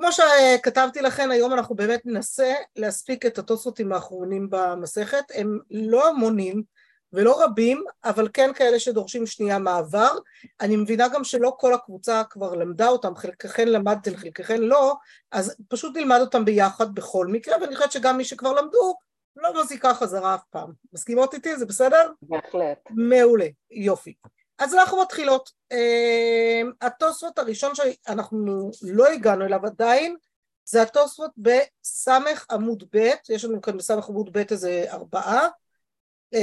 כמו שכתבתי לכם, היום אנחנו באמת ננסה להספיק את התוספותים האחרונים במסכת, הם לא המונים ולא רבים, אבל כן כאלה שדורשים שנייה מעבר. אני מבינה גם שלא כל הקבוצה כבר למדה אותם, חלקכן למדתם, חלקכן לא, אז פשוט נלמד אותם ביחד בכל מקרה, ואני חושבת שגם מי שכבר למדו, לא מזיקה חזרה אף פעם. מסכימות איתי? זה בסדר? בהחלט. מעולה, יופי. אז אנחנו מתחילות. Uh, התוספות הראשון שאנחנו לא הגענו אליו עדיין, זה התוספות בסמך עמוד ב', יש לנו כאן בסמך עמוד ב' איזה ארבעה, uh,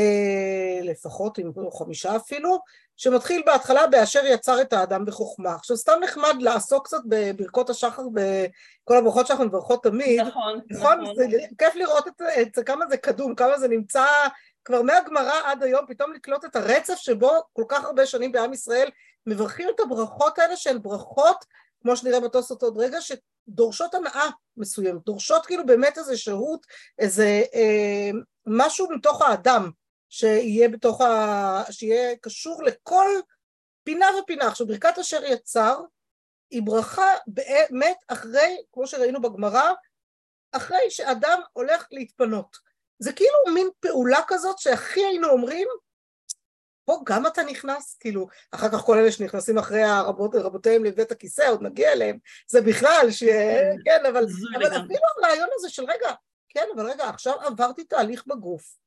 לפחות, אם לא חמישה אפילו, שמתחיל בהתחלה באשר יצר את האדם בחוכמה. עכשיו סתם נחמד לעסוק קצת בברכות השחר בכל הברכות שאנחנו מברכות תמיד. נכון, נכון. נכון. זה כיף לראות את, את, את כמה זה קדום, כמה זה נמצא כבר מהגמרא עד היום פתאום לקלוט את הרצף שבו כל כך הרבה שנים בעם ישראל מברכים את הברכות האלה שהן ברכות, כמו שנראה בתוספות עוד רגע, שדורשות הנאה מסוימת, דורשות כאילו באמת איזה שהות, איזה אה, משהו מתוך האדם שיהיה בתוך ה... שיהיה קשור לכל פינה ופינה. עכשיו ברכת אשר יצר היא ברכה באמת אחרי, כמו שראינו בגמרא, אחרי שאדם הולך להתפנות. זה כאילו מין פעולה כזאת שהכי היינו אומרים, פה גם אתה נכנס, כאילו, אחר כך כל אלה שנכנסים אחרי הרבות, רבותיהם לבית הכיסא, עוד נגיע אליהם, זה בכלל, ש... כן, אבל, אבל אפילו הרעיון הזה של רגע, כן, אבל רגע, עכשיו עברתי תהליך בגוף,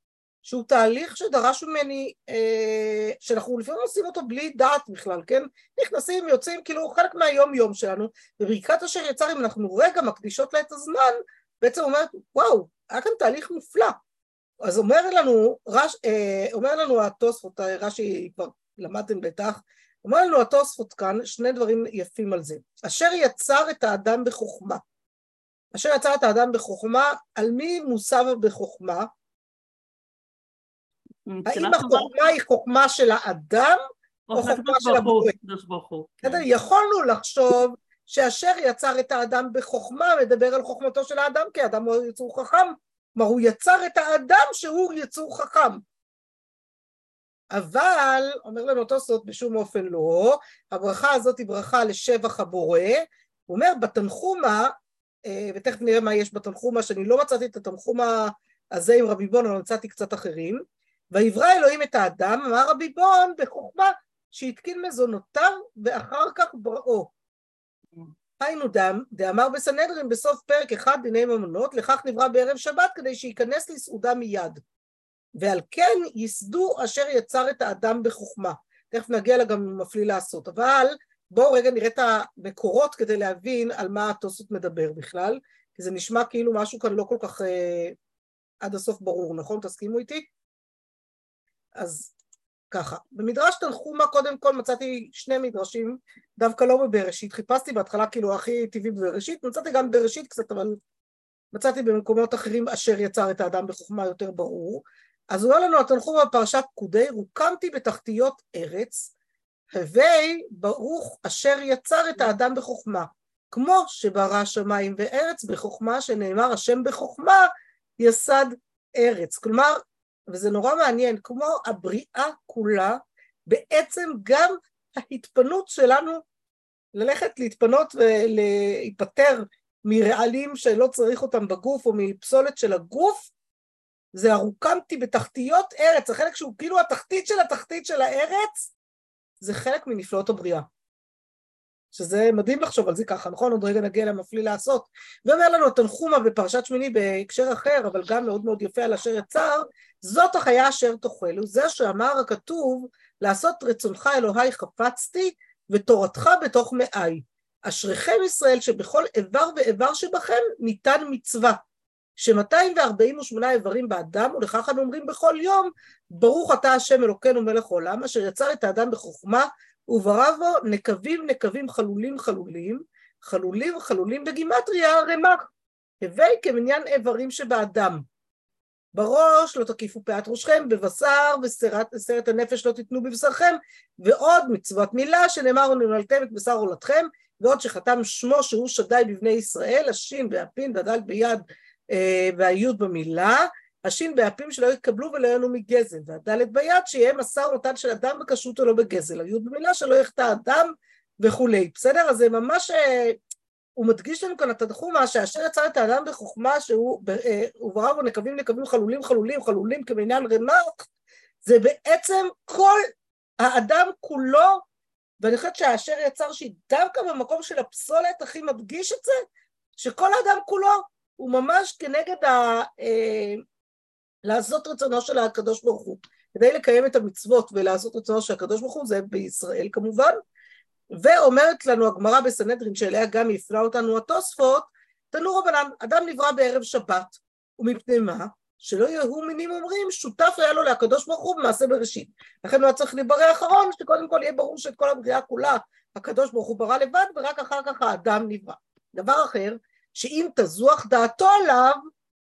שהוא תהליך שדרש ממני, אה, שאנחנו לפעמים עושים אותו בלי דעת בכלל, כן? נכנסים, יוצאים, כאילו חלק מהיום יום שלנו, וברכת אשר יצר, אם אנחנו רגע מקדישות לה את הזמן, בעצם אומרת, וואו, היה כאן תהליך מופלא. אז אומר לנו, רש, אה, אומר לנו התוספות, רש"י כבר למדתם בטח, אומר לנו התוספות כאן שני דברים יפים על זה. אשר יצר את האדם בחוכמה. אשר יצר את האדם בחוכמה, על מי מוסב בחוכמה? האם החוכמה היא חוכמה של האדם או חוכמה של הבורא? כן. יכולנו לחשוב שאשר יצר את האדם בחוכמה מדבר על חוכמתו של האדם כי האדם הוא יצור חכם, כלומר הוא יצר את האדם שהוא יצור חכם. אבל, אומר לנו תוספות בשום אופן לא, הברכה הזאת היא ברכה לשבח הבורא, הוא אומר בתנחומה, אה, ותכף נראה מה יש בתנחומה, שאני לא מצאתי את התנחומה הזה עם רבי בון, אבל מצאתי קצת אחרים, ויברא אלוהים את האדם, אמר רבי בון בחוכמה שהתקין מזונותיו ואחר כך בראו. היינו דאמר בסנהדרין בסוף פרק אחד דיני ממונות, לכך נברא בערב שבת כדי שייכנס לסעודה מיד. ועל כן ייסדו אשר יצר את האדם בחוכמה. תכף נגיע לה גם מפליא לעשות. אבל בואו רגע נראה את המקורות כדי להבין על מה התוספות מדבר בכלל, כי זה נשמע כאילו משהו כאן לא כל כך אה, עד הסוף ברור, נכון? תסכימו איתי? אז ככה, במדרש תנחומה קודם כל מצאתי שני מדרשים, דווקא לא בבראשית, חיפשתי בהתחלה כאילו הכי טבעי בבראשית, מצאתי גם בראשית קצת, אבל מצאתי במקומות אחרים אשר יצר את האדם בחוכמה יותר ברור. אז אומר לנו התנחומה בפרשת פקודי, רוקמתי בתחתיות ארץ, הווי ברוך אשר יצר את האדם בחוכמה, כמו שברא שמיים וארץ בחוכמה שנאמר השם בחוכמה יסד ארץ. כלומר, וזה נורא מעניין, כמו הבריאה כולה, בעצם גם ההתפנות שלנו ללכת להתפנות ולהיפטר מרעלים שלא צריך אותם בגוף או מפסולת של הגוף, זה הרוקמתי בתחתיות ארץ, החלק שהוא כאילו התחתית של התחתית של הארץ, זה חלק מנפלאות הבריאה. שזה מדהים לחשוב על זה ככה, נכון? עוד רגע נגיע למפליא לעשות. ואומר לנו תנחומה בפרשת שמיני בהקשר אחר, אבל גם מאוד מאוד יפה על אשר יצר, זאת החיה אשר תאכלו, זה שאמר הכתוב, לעשות רצונך אלוהי חפצתי, ותורתך בתוך מאי. אשריכם ישראל שבכל איבר ואיבר שבכם ניתן מצווה. ש-248 איברים באדם, ולכך אנו אומרים בכל יום, ברוך אתה השם אלוקינו מלך עולם, אשר יצר את האדם בחוכמה, וברא בו נקבים נקבים חלולים חלולים, חלולים חלולים בגימטריה רמ"ח, הווי כמניין איברים שבאדם. בראש לא תקיפו פאת ראשכם, בבשר וסרט הנפש לא תיתנו בבשרכם, ועוד מצוות מילה שנאמר ונמלתם את בשר עולתכם, ועוד שחתם שמו שהוא שדי בבני ישראל, השין והפין והדל ביד אה, והיוד במילה, השין באפים שלא יקבלו ולא יענו מגזל, והדלת ביד שיהיה משא ומתן של אדם בכשרות או לא בגזל, היוד במילה שלא יחטא אדם וכולי, בסדר? אז זה ממש, אה, הוא מדגיש לנו כאן את התחומה שאשר יצר את האדם בחוכמה שהוא וברא בו נקבים נקבים חלולים חלולים חלולים כמניין רמ"ח זה בעצם כל האדם כולו ואני חושבת שהאשר יצר שהיא דווקא במקום של הפסולת הכי מדגיש את זה שכל האדם כולו הוא ממש כנגד ה... אה, לעשות רצונו של הקדוש ברוך הוא. כדי לקיים את המצוות ולעשות רצונו של הקדוש ברוך הוא זה בישראל כמובן ואומרת לנו הגמרא בסנהדרין שאליה גם הפנה אותנו התוספות, תנו רבנן, אדם נברא בערב שבת, ומפני מה? שלא יהיו מינים אומרים, שותף היה לו לקדוש ברוך הוא במעשה בראשית. לכן הוא היה צריך להיברא אחרון, שקודם כל יהיה ברור שאת כל הבריאה כולה הקדוש ברוך הוא ברא לבד, ורק אחר כך האדם נברא. דבר אחר, שאם תזוח דעתו עליו,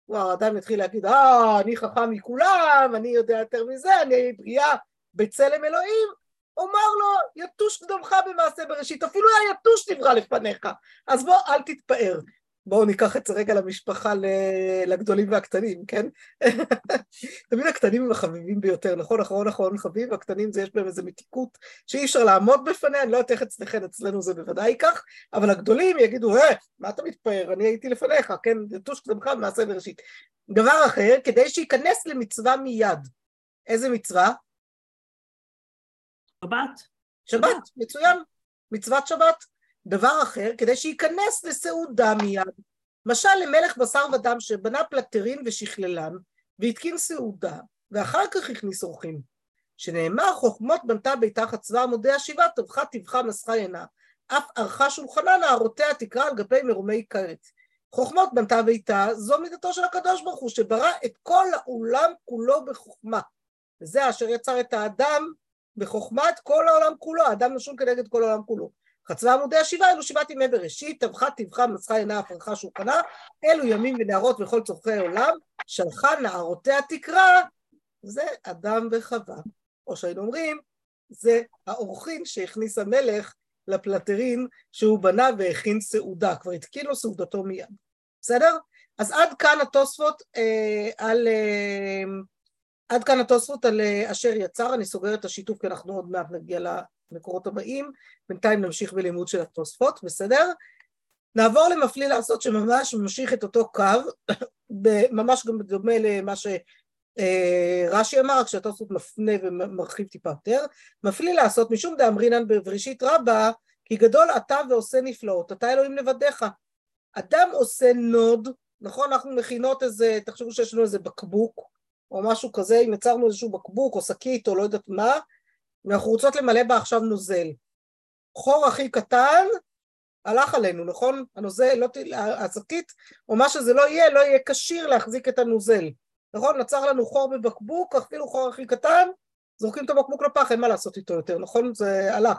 וואו, האדם יתחיל להגיד, אה, אני חכם מכולם, אני יודע יותר מזה, אני בריאה בצלם אלוהים, אומר לו, יתוש קדמך במעשה בראשית, אפילו היתוש נברא לפניך, אז בוא, אל תתפאר. בואו ניקח את זה רגע למשפחה לגדולים והקטנים, כן? תמיד הקטנים הם החביבים ביותר, נכון? אחרון אחרון חביב, הקטנים זה יש בהם איזו מתיקות שאי אפשר לעמוד בפניה, אני לא יודעת איך אצלכם, אצלנו זה בוודאי כך, אבל הגדולים יגידו, אה, מה אתה מתפאר, אני הייתי לפניך, כן? יתוש קדמך במעשה בראשית. דבר אחר, כדי שייכנס למצווה מיד. איזה מצווה? שבת. שבת, מצוין, מצוות שבת. דבר אחר, כדי שייכנס לסעודה מיד. משל למלך בשר ודם שבנה פלטרין ושכללן, והתקין סעודה, ואחר כך הכניס אורחים. שנאמר, חוכמות בנתה ביתה חצבה עמודי השיבה, טבחה טבחה מסכה עינה, אף ערכה שולחנה נערותיה תקרא על גבי מרומי כרת. חוכמות בנתה ביתה, זו מידתו של הקדוש ברוך הוא, שברא את כל העולם כולו בחוכמה. וזה אשר יצר את האדם בחוכמת כל העולם כולו, האדם נשון כנגד כל העולם כולו. חצבה עמודי השבעה אלו שבעת ימי בראשית, טבחה טבחה מצחה עינה הפרחה שולחנה, אלו ימים ונערות וכל צורכי עולם, שלחה נערותיה תקרא, זה אדם וחווה. או שהיינו אומרים, זה האורחין שהכניס המלך לפלטרין שהוא בנה והכין סעודה, כבר התקין לו סעודתו מיד. בסדר? אז עד כאן התוספות אה, על... אה, עד כאן התוספות על אה, אשר יצר, אני סוגרת את השיתוף כי אנחנו עוד מעט נגיע למקורות הבאים, בינתיים נמשיך בלימוד של התוספות, בסדר? נעבור למפליא לעשות שממש ממשיך את אותו קו, ממש גם בדומה למה שרש"י אמר, רק שהתוספות מפנה ומרחיב טיפה יותר, מפליא לעשות משום דאמרינן בבראשית רבה, כי גדול אתה ועושה נפלאות, אתה אלוהים לבדך. אדם עושה נאד, נכון? אנחנו מכינות איזה, תחשבו שיש לנו איזה בקבוק, או משהו כזה, אם יצרנו איזשהו בקבוק או שקית או לא יודעת מה, ואנחנו רוצות למלא בה עכשיו נוזל. חור הכי קטן, הלך עלינו, נכון? הנוזל, לא, השקית, או מה שזה לא יהיה, לא יהיה כשיר להחזיק את הנוזל. נכון? נוצר לנו חור בבקבוק, אפילו חור הכי קטן, זורקים את הבקבוק לפח, אין מה לעשות איתו יותר, נכון? זה הלך.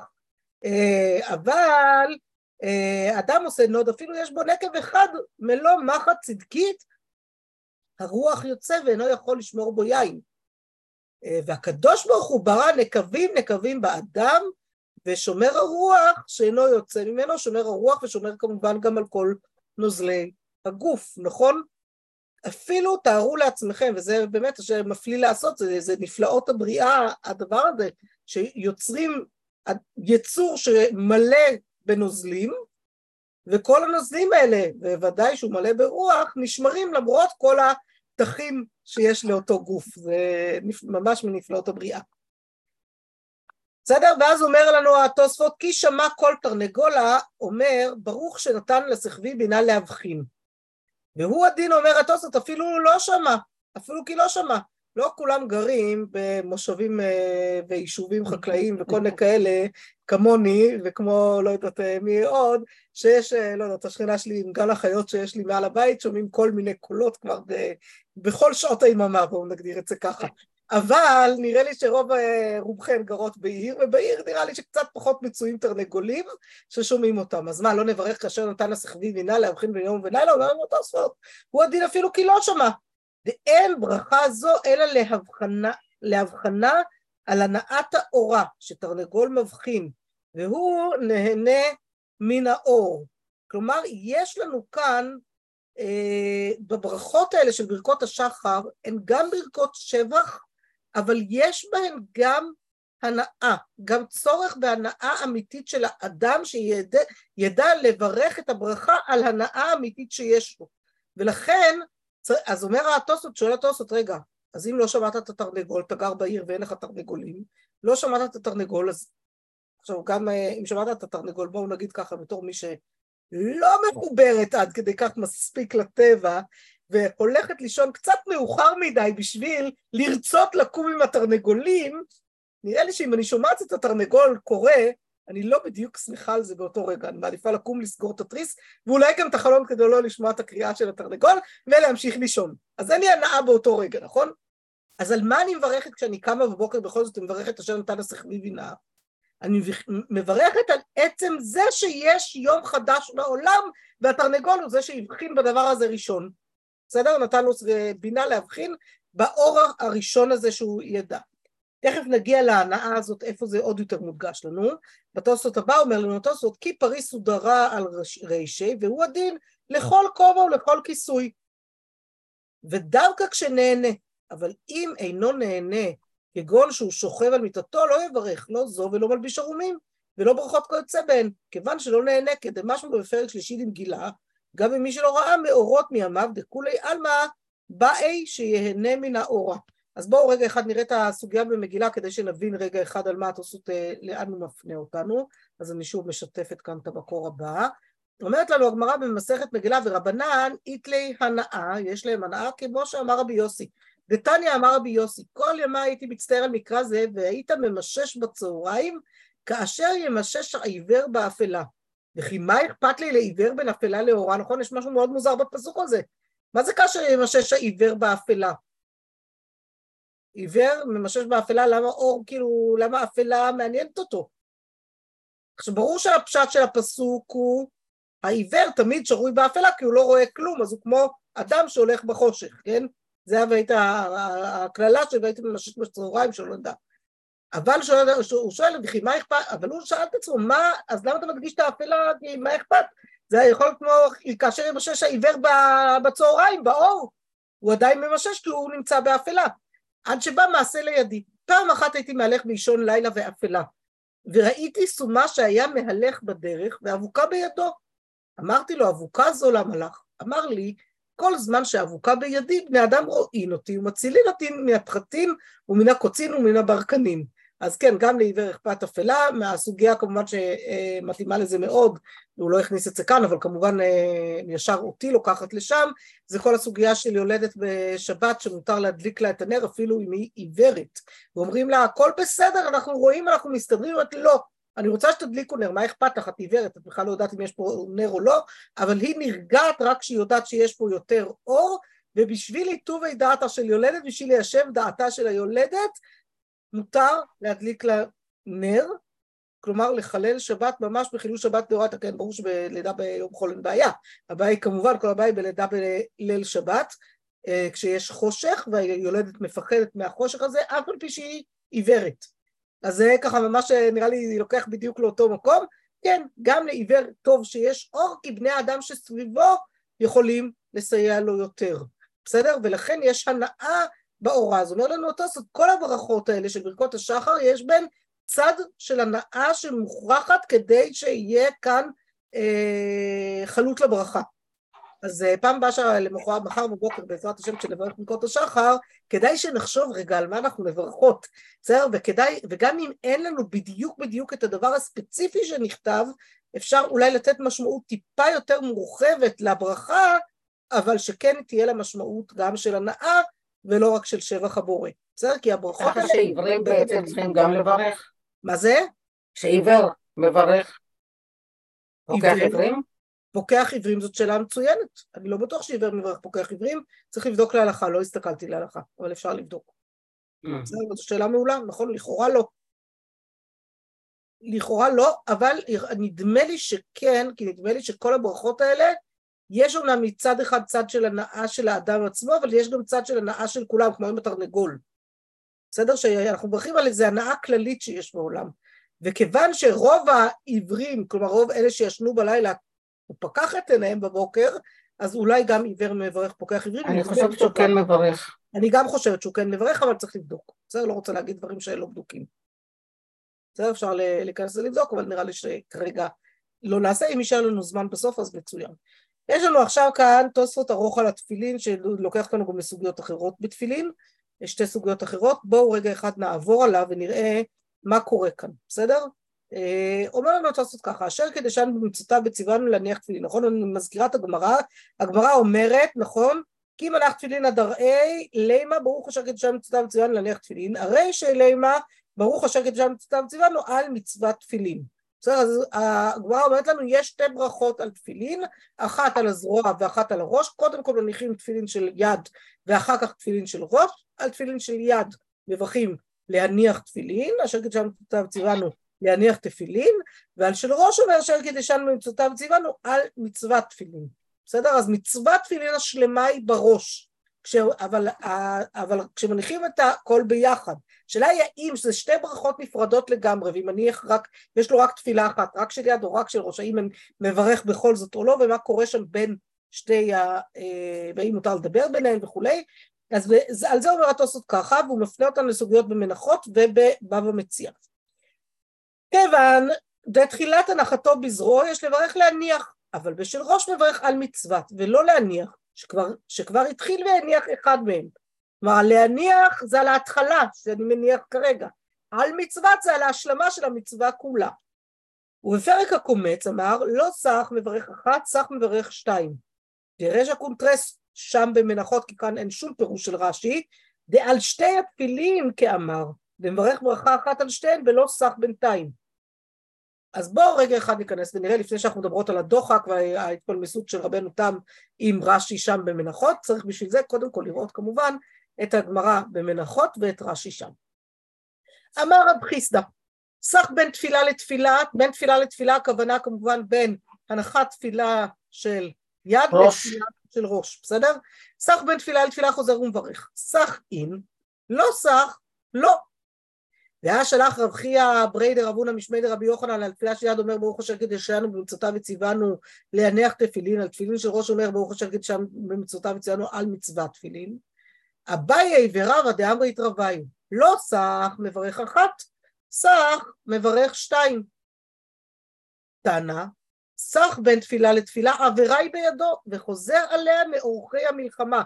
אה, אבל אה, אדם עושה נוד, אפילו יש בו נקב אחד מלוא מחט צדקית, הרוח יוצא ואינו יכול לשמור בו יין. אה, והקדוש ברוך הוא ברא נקבים נקבים באדם, ושומר הרוח שאינו יוצא ממנו, שומר הרוח ושומר כמובן גם על כל נוזלי הגוף, נכון? אפילו תארו לעצמכם, וזה באמת מפליא לעשות, זה, זה נפלאות הבריאה, הדבר הזה, שיוצרים יצור שמלא בנוזלים, וכל הנוזלים האלה, בוודאי שהוא מלא ברוח, נשמרים למרות כל הפתחים שיש לאותו גוף, זה ממש מנפלאות הבריאה. בסדר? ואז אומר לנו התוספות, כי שמע כל תרנגולה, אומר, ברוך שנתן לסחבי בינה להבחין. והוא הדין אומר התוספות, אפילו לא שמע, אפילו כי לא שמע. לא כולם גרים במושבים אה, ויישובים חקלאיים וכל מיני כאלה, כמוני, וכמו לא יודעת אה, מי עוד, שיש, אה, לא יודעת, השכנה שלי עם גל החיות שיש לי מעל הבית, שומעים כל מיני קולות כבר ב, בכל שעות היממה, בואו נגדיר את זה ככה. אבל נראה לי שרוב רובכן גרות בעיר, ובעיר נראה לי שקצת פחות מצויים תרנגולים ששומעים אותם. אז מה, לא נברך כאשר נתן לסחבי בינה להבחין בין יום ולילה? אומר לנו אותו ספורט. הוא הדין אפילו כי לא שמע. ואין ברכה זו אלא להבחנה, להבחנה על הנעת האורה שתרנגול מבחין, והוא נהנה מן האור. כלומר, יש לנו כאן, אה, בברכות האלה של ברכות השחר, הן גם ברכות שבח, אבל יש בהן גם הנאה, גם צורך בהנאה אמיתית של האדם שידע לברך את הברכה על הנאה אמיתית שיש לו. ולכן, אז אומר התוספות, שואל התוספות, רגע, אז אם לא שמעת את התרנגול, אתה גר בעיר ואין לך תרנגולים, לא שמעת את התרנגול, אז עכשיו גם אה, אם שמעת את התרנגול, בואו נגיד ככה, בתור מי שלא מחוברת עד כדי כך מספיק לטבע, והולכת לישון קצת מאוחר מדי בשביל לרצות לקום עם התרנגולים, נראה לי שאם אני שומעת את התרנגול קורא, אני לא בדיוק שמחה על זה באותו רגע, אני מעדיפה לקום לסגור את התריס, ואולי גם את החלון כדי לא לשמוע את הקריאה של התרנגול, ולהמשיך לישון. אז אין לי הנאה באותו רגע, נכון? אז על מה אני מברכת כשאני קמה בבוקר בכל זאת, מברכת אשר נתן לשכבי בינה? אני מברכת על עצם זה שיש יום חדש בעולם, והתרנגול הוא זה שהבחין בדבר הזה ראשון. בסדר? נתן לו בינה להבחין באור הראשון הזה שהוא ידע. תכף נגיע להנאה הזאת, איפה זה עוד יותר מודגש לנו. בתוספות הבא אומר לנו התוספות, כי פריס הוא דרה על רישי, והוא הדין לכל כובע ולכל כיסוי. ודווקא כשנהנה, אבל אם אינו נהנה, כגון שהוא שוכב על מיטתו, לא יברך, לא זו ולא מלביש ערומים, ולא ברכות כיוצא בהן, כיוון שלא נהנה כדמשהו בפרק שלישי למגילה, גם אם מי שלא ראה מאורות מימיו, דכולי עלמא, באי שיהנה מן האורה. אז בואו רגע אחד נראה את הסוגיה במגילה כדי שנבין רגע אחד על מה התוספות, אה, לאן הוא מפנה אותנו, אז אני שוב משתפת כאן את המקור הבא. אומרת לנו הגמרא במסכת מגילה ורבנן איתלי הנאה, יש להם הנאה כמו שאמר רבי יוסי. דתניא אמר רבי יוסי, כל ימה הייתי מצטער על מקרא זה והיית ממשש בצהריים כאשר ימשש העיוור באפלה. וכי מה אכפת לי לעיוור בין אפלה לאורה, נכון? יש משהו מאוד מוזר בפסוק הזה. מה זה כאשר ימשש העיוור באפלה? עיוור ממשש באפלה, למה אור, כאילו, למה אפלה מעניינת אותו? עכשיו, ברור שהפשט של הפסוק הוא, העיוור תמיד שרוי באפלה כי הוא לא רואה כלום, אז הוא כמו אדם שהולך בחושך, כן? זה הייתה הקללה והייתי ממשש בצהריים שלא נדע. אבל שואל, הוא שואל, וכי מה אכפת? אבל הוא שאל את עצמו, מה, אז למה אתה מדגיש את האפלה, מה אכפת? זה יכול להיות כמו כאשר ימשש העיוור בצהריים, באור, הוא עדיין ממשש כי הוא נמצא באפלה. עד שבא מעשה לידי. פעם אחת הייתי מהלך באישון לילה ואפלה, וראיתי סומה שהיה מהלך בדרך ואבוקה בידו. אמרתי לו, אבוקה זו למה לך? אמר לי, כל זמן שאבוקה בידי, בני אדם רואים אותי ומצילין אותי מן הפחתים ומן הקוצין ומן הברקנים. אז כן, גם לעיוור אכפת אפלה, מהסוגיה כמובן שמתאימה לזה מאוד, הוא לא הכניס את זה כאן, אבל כמובן אה, ישר אותי לוקחת לשם, זה כל הסוגיה של יולדת בשבת שמותר להדליק לה את הנר אפילו אם היא עיוורת. ואומרים לה, הכל בסדר, אנחנו רואים, אנחנו מסתדרים, אומרת לא, אני רוצה שתדליקו נר, מה אכפת לך, את עיוורת, את בכלל לא יודעת אם יש פה נר או לא, אבל היא נרגעת רק כשהיא יודעת שיש פה יותר אור, ובשביל עיטובי דעתה של יולדת, בשביל ליישב דעתה של היולדת, מותר להדליק לה נר, כלומר לחלל שבת ממש בחילול שבת דאורייתא, כן, ברור שבלידה ביום חול אין בעיה, הבעיה היא כמובן, כל הבעיה היא בלידה בליל שבת, אה, כשיש חושך והיולדת מפחדת מהחושך הזה, אף על פי שהיא עיוורת. אז זה ככה ממש אה, נראה לי לוקח בדיוק לאותו מקום, כן, גם לעיוור טוב שיש אור, כי בני האדם שסביבו יכולים לסייע לו יותר, בסדר? ולכן יש הנאה באורה. אז אומר לנו התוספות, כל הברכות האלה של ברכות השחר, יש בהן צד של הנאה שמוכרחת כדי שיהיה כאן אה, חלוט לברכה. אז אה, פעם הבאה למחרת, מחר בבוקר בעזרת השם כשנברך ברכות השחר, כדאי שנחשוב רגע על מה אנחנו מברכות, בסדר? וכדאי, וגם אם אין לנו בדיוק בדיוק את הדבר הספציפי שנכתב, אפשר אולי לתת משמעות טיפה יותר מורחבת לברכה, אבל שכן תהיה לה משמעות גם של הנאה ולא רק של שבח הבורא. בסדר? כי הברכות האלה... ככה שעיוורים בעצם צריכים גם לברך. מה זה? שעיוור מברך. פוקח עיוורים? פוקח עיוורים זאת שאלה מצוינת. אני לא בטוח שעיוור מברך פוקח עיוורים, צריך לבדוק להלכה, לא הסתכלתי להלכה, אבל אפשר לבדוק. Mm. בסדר, זאת שאלה מעולה, נכון? לכאורה לא. לכאורה לא, אבל נדמה לי שכן, כי נדמה לי שכל הברכות האלה יש אומנם מצד אחד צד של הנאה של האדם עצמו, אבל יש גם צד של הנאה של כולם, כמו עם התרנגול. בסדר? שאנחנו מברכים על איזו הנאה כללית שיש בעולם. וכיוון שרוב העיוורים, כלומר רוב אלה שישנו בלילה, הוא פקח את עיניהם בבוקר, אז אולי גם עיוור מברך פוקח עיוורים. אני חושבת שהוא כן מברך. אני גם חושבת שהוא כן מברך, אבל צריך לבדוק. בסדר? לא רוצה להגיד דברים שלא בדוקים. בסדר, אפשר להיכנס ולבדוק, אבל נראה לי שכרגע לא נעשה, אם יישאר לנו זמן בסוף אז מצוין. יש לנו עכשיו כאן תוספות ארוך על התפילין שלוקח אותנו גם לסוגיות אחרות בתפילין, שתי סוגיות אחרות, בואו רגע אחד נעבור עליו ונראה מה קורה כאן, בסדר? אה, אומר לנו תוספות ככה, אשר קדשנו במצוותיו וציוונו להניח תפילין, נכון? אני מזכירה את הגמרא, הגמרא אומרת, נכון? כי אם הלך תפילין עד ארעי, לימה ברוך אשר קדשנו במצוותיו וציוונו להניח תפילין, הרי שלימה ברוך אשר קדשנו במצוותיו וציוונו על מצוות תפילין. בסדר, אז הגמרא אומרת לנו, יש שתי ברכות על תפילין, אחת על הזרוע ואחת על הראש, קודם כל מניחים תפילין של יד ואחר כך תפילין של ראש, על תפילין של יד מברכים להניח תפילין, אשר קדשנו במצוותיו וציוונו להניח תפילין, ועל של ראש אומר אשר קידשנו במצוותיו וציוונו על מצוות תפילין. בסדר? אז מצוות תפילין השלמה היא בראש, כש, אבל, אבל כשמניחים את הכל ביחד, השאלה היא האם זה שתי ברכות נפרדות לגמרי, ואם אני רק, יש לו רק תפילה אחת, רק של יד או רק של ראש, האם מברך בכל זאת או לא, ומה קורה שם בין שתי ה... אה, והאם מותר לדבר ביניהם וכולי, אז על זה אומר התוספות ככה, והוא מפנה אותנו לסוגיות במנחות ובבבא מציע. כיוון בתחילת הנחתו בזרוע יש לברך להניח, אבל בשל ראש מברך על מצוות, ולא להניח, שכבר, שכבר התחיל והניח אחד מהם. כלומר, להניח זה על ההתחלה, שאני מניח כרגע. על מצוות זה על ההשלמה של המצווה כולה. ובפרק הקומץ אמר, לא סח מברך אחת, סח מברך שתיים. פירש הקונטרס שם במנחות, כי כאן אין שום פירוש של רש"י, דעל שתי התפילין קאמר, ומברך ברכה אחת על שתיהן ולא סח בינתיים. אז בואו רגע אחד ניכנס ונראה לפני שאנחנו מדברות על הדוחק וההתפלמסות של רבנו תם עם רש"י שם במנחות, צריך בשביל זה קודם כל לראות כמובן את הגמרא במנחות ואת רש"י שם. אמר רב חיסדא, סך בין תפילה לתפילה, בין תפילה לתפילה הכוונה כמובן בין הנחת תפילה של יד ראש. לתפילה של ראש, בסדר? סך בין תפילה לתפילה חוזר ומברך, סך אין, לא סך, לא והיה שלח רב חייא בריידר אבונה משמי דרבי יוחנן על תפילה של יד אומר ברוך אשר קדשנו במצוותיו וציוונו להניח תפילין, על תפילין של ראש אומר ברוך אשר קדשנו במצוותיו וציוונו על מצוות תפילין. אביי ורבא דאמרי התרוויו, לא סך מברך אחת, סך מברך שתיים. תנא, סך בין תפילה לתפילה עבירה היא בידו וחוזר עליה מאורחי המלחמה.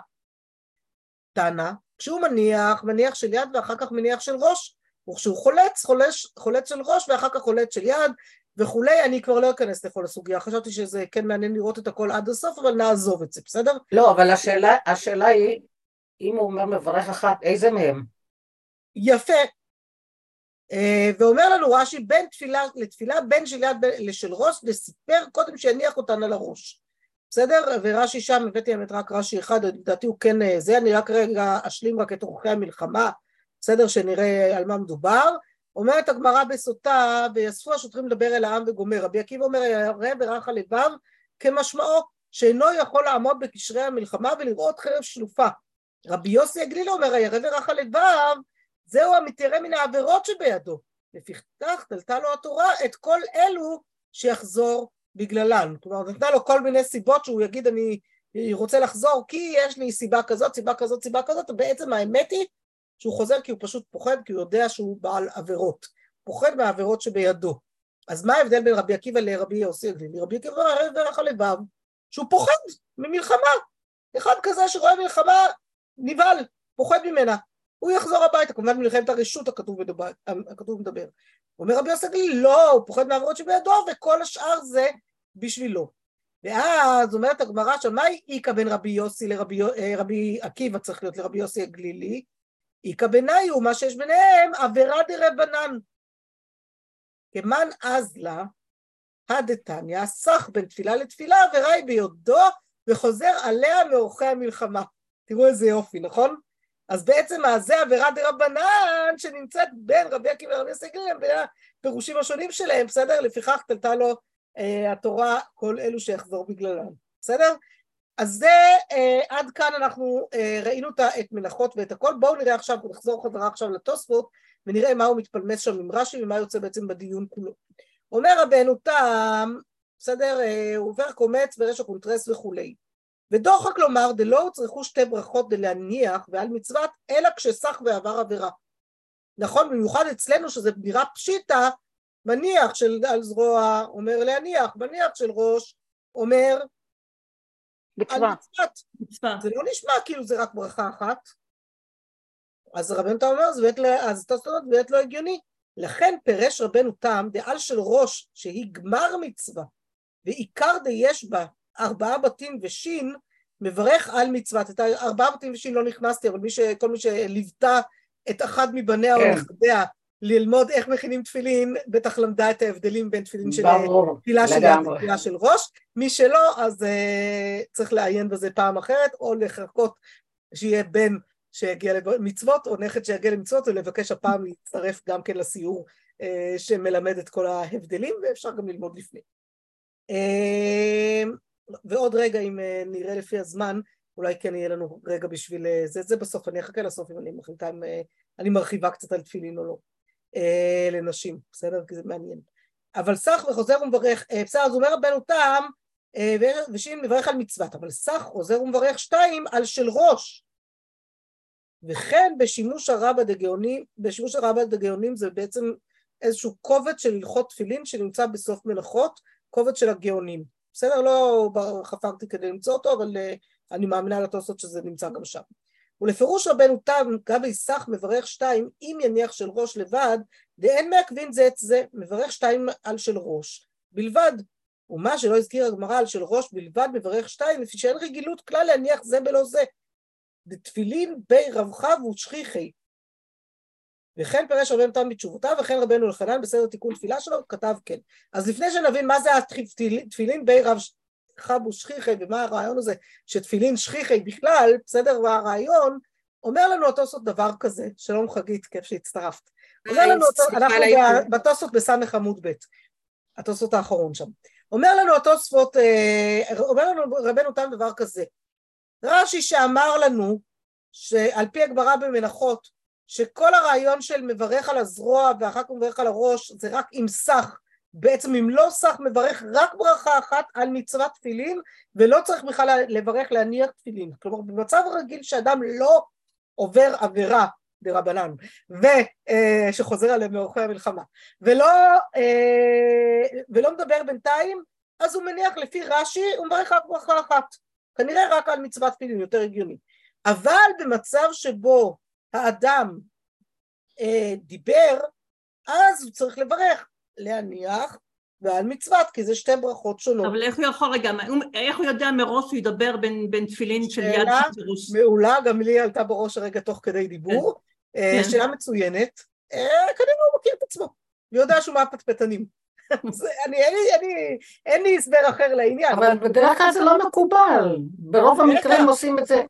תנא, כשהוא מניח, מניח של יד ואחר כך מניח של ראש, וכשהוא חולץ, חולץ, חולץ של ראש ואחר כך חולץ של יד וכולי, אני כבר לא אכנס לכל הסוגיה, חשבתי שזה כן מעניין לראות את הכל עד הסוף, אבל נעזוב את זה, בסדר? לא, אבל השאלה, השאלה היא, אם הוא אומר מברך אחת, איזה מהם? יפה. אה, ואומר לנו רש"י, בין תפילה לתפילה, בין של יד לשל ראש, וסיפר קודם שיניח אותן על הראש. בסדר? ורש"י שם, הבאתי האמת רק רש"י אחד, לדעתי הוא כן אה, זה, אני רק רגע אשלים רק את אורחי המלחמה. בסדר? שנראה על מה מדובר. אומרת הגמרא בסוטה, ויאספו השוטרים לדבר אל העם וגומר. רבי עקיבא אומר, ירא ורח הלבב כמשמעו, שאינו יכול לעמוד בקשרי המלחמה ולראות חרב שלופה. רבי יוסי הגליל אומר, הירא ורח הלבב, זהו המתיירא מן העבירות שבידו. לפיכך תלתה לו התורה את כל אלו שיחזור בגללן. כלומר, נתנה לו כל מיני סיבות שהוא יגיד, אני רוצה לחזור כי יש לי סיבה כזאת, סיבה כזאת, סיבה כזאת, ובעצם האמת היא שהוא חוזר כי הוא פשוט פוחד, כי הוא יודע שהוא בעל עבירות. פוחד מהעבירות שבידו. אז מה ההבדל בין רבי עקיבא לרבי יוסי הגלילי? רבי עקיבא דרך הלבב, שהוא פוחד ממלחמה. אחד כזה שרואה מלחמה, נבהל, פוחד ממנה. הוא יחזור הביתה, כמובן מלחמת הרשות הכתוב מדבר. הכתוב מדבר. אומר רבי יוסי הגלילי, לא, הוא פוחד מהעבירות שבידו, וכל השאר זה בשבילו. ואז אומרת הגמרא שם, מה איכא בין רבי יוסי לרבי אה, עקיבא צריך להיות לרבי יוסי הגלילי? איכא בניו, מה שיש ביניהם, עבירה דרבנן. כמן אז לה, הדתניא, סך בין תפילה לתפילה, עבירה היא ביודו, וחוזר עליה מאורחי המלחמה. תראו איזה יופי, נכון? אז בעצם זה עבירה דרבנן שנמצאת בין רבי עקיבא ורבי הסגלים, בין הפירושים השונים שלהם, בסדר? לפיכך תלתה לו אה, התורה כל אלו שיחזור בגללם, בסדר? אז זה, אה, עד כאן אנחנו אה, ראינו את מנחות ואת הכל, בואו נראה עכשיו, נחזור חזרה עכשיו לתוספות ונראה מה הוא מתפלמס שם עם רש"י ומה יוצא בעצם בדיון כולו. אומר רבנו תם, בסדר, אה, הוא עובר קומץ ורשע קונטרס וכולי. ודוחק לומר דלא הוצרכו שתי ברכות דלהניח ועל מצוות אלא כשסח ועבר עבירה. נכון, במיוחד אצלנו שזה נראה פשיטה, מניח של על זרוע אומר להניח, מניח של ראש אומר מצווה. זה לא נשמע כאילו זה רק ברכה אחת. אז רבנו תם אומר, אז תוספות באמת לא הגיוני. לכן פירש רבנו תם דעל של ראש שהיא גמר מצווה ועיקר דיש בה ארבעה בתים ושין מברך על מצוות. את הארבעה בתים ושין לא נכנסתי, אבל מי ש, כל מי שליוותה את אחד מבניה כן. או נכדיה ללמוד איך מכינים תפילין, בטח למדה את ההבדלים בין תפילין של תפילה של יד ותפילה של ראש. מי שלא, אז uh, צריך לעיין בזה פעם אחרת, או לחכות שיהיה בן שיגיע למצוות, או נכד שיגיע למצוות, ולבקש הפעם להצטרף גם כן לסיור uh, שמלמד את כל ההבדלים, ואפשר גם ללמוד לפני. Uh, ועוד רגע, אם uh, נראה לפי הזמן, אולי כן יהיה לנו רגע בשביל זה, זה בסוף, אני אחכה לסוף אם אני מחליטה אם אני מרחיבה קצת על תפילין או לא. אה, לנשים, בסדר? כי זה מעניין. אבל סך וחוזר ומברך, אה, בסדר, אז אומר רבנו תם, אה, ושין מברך על מצוות, אבל סך חוזר ומברך שתיים על של ראש. וכן בשימוש הרבה דגאונים, בשימוש הרבה דגאונים זה בעצם איזשהו קובץ של הלכות תפילין שנמצא בסוף מלאכות, קובץ של הגאונים. בסדר? לא חפרתי כדי למצוא אותו, אבל אני מאמינה לתוספות שזה נמצא גם שם. ולפירוש רבנו תם, גבי סך מברך שתיים, אם יניח של ראש לבד, דאין מעכבין זה את זה, מברך שתיים על של ראש, בלבד. ומה שלא הזכיר הגמרא על של ראש בלבד מברך שתיים, לפי שאין רגילות כלל להניח זה בלא זה. דתפילין בי רבחב ושכיחי. וכן פירש רבנו תם בתשובותיו, וכן רבנו אלחנן בסדר תיקון תפילה שלו, כתב כן. אז לפני שנבין מה זה התפילין בי רב חבו שכיחי ומה הרעיון הזה שתפילין שכיחי בכלל, בסדר, והרעיון אומר לנו התוספות דבר כזה, שלום חגית, כיף שהצטרפת. אומר לנו, אנחנו בתוספות בסמך עמוד ב', התוספות האחרון שם. אומר לנו התוספות, אה, אומר לנו רבנו תם דבר כזה, רש"י שאמר לנו שעל פי הגמרא במנחות שכל הרעיון של מברך על הזרוע ואחר כך מברך על הראש זה רק עם סך בעצם אם לא סך מברך רק ברכה אחת על מצוות תפילין ולא צריך בכלל לברך להניח תפילין. כלומר במצב רגיל שאדם לא עובר עבירה דרבנן ושחוזר אה, עליהם מאורחי המלחמה ולא, אה, ולא מדבר בינתיים אז הוא מניח לפי רש"י הוא מברך רק ברכה אחת. כנראה רק על מצוות תפילין יותר הגיוני. אבל במצב שבו האדם אה, דיבר אז הוא צריך לברך להניח ועל מצוות, כי זה שתי ברכות שונות. אבל איך הוא יכול, רגע, איך הוא יודע מראש שהוא ידבר בין, בין תפילין של יד וראש? מעולה, גם לי עלתה בראש הרגע תוך כדי דיבור. כן. אה, כן. שאלה מצוינת, אה, כנראה הוא מכיר את עצמו, הוא יודע שהוא מהפטפטנים. אני, אין, לי, אני, אין לי הסבר אחר לעניין. אבל בדרך כלל זה לא מקובל, ברוב המקרים עושים את זה.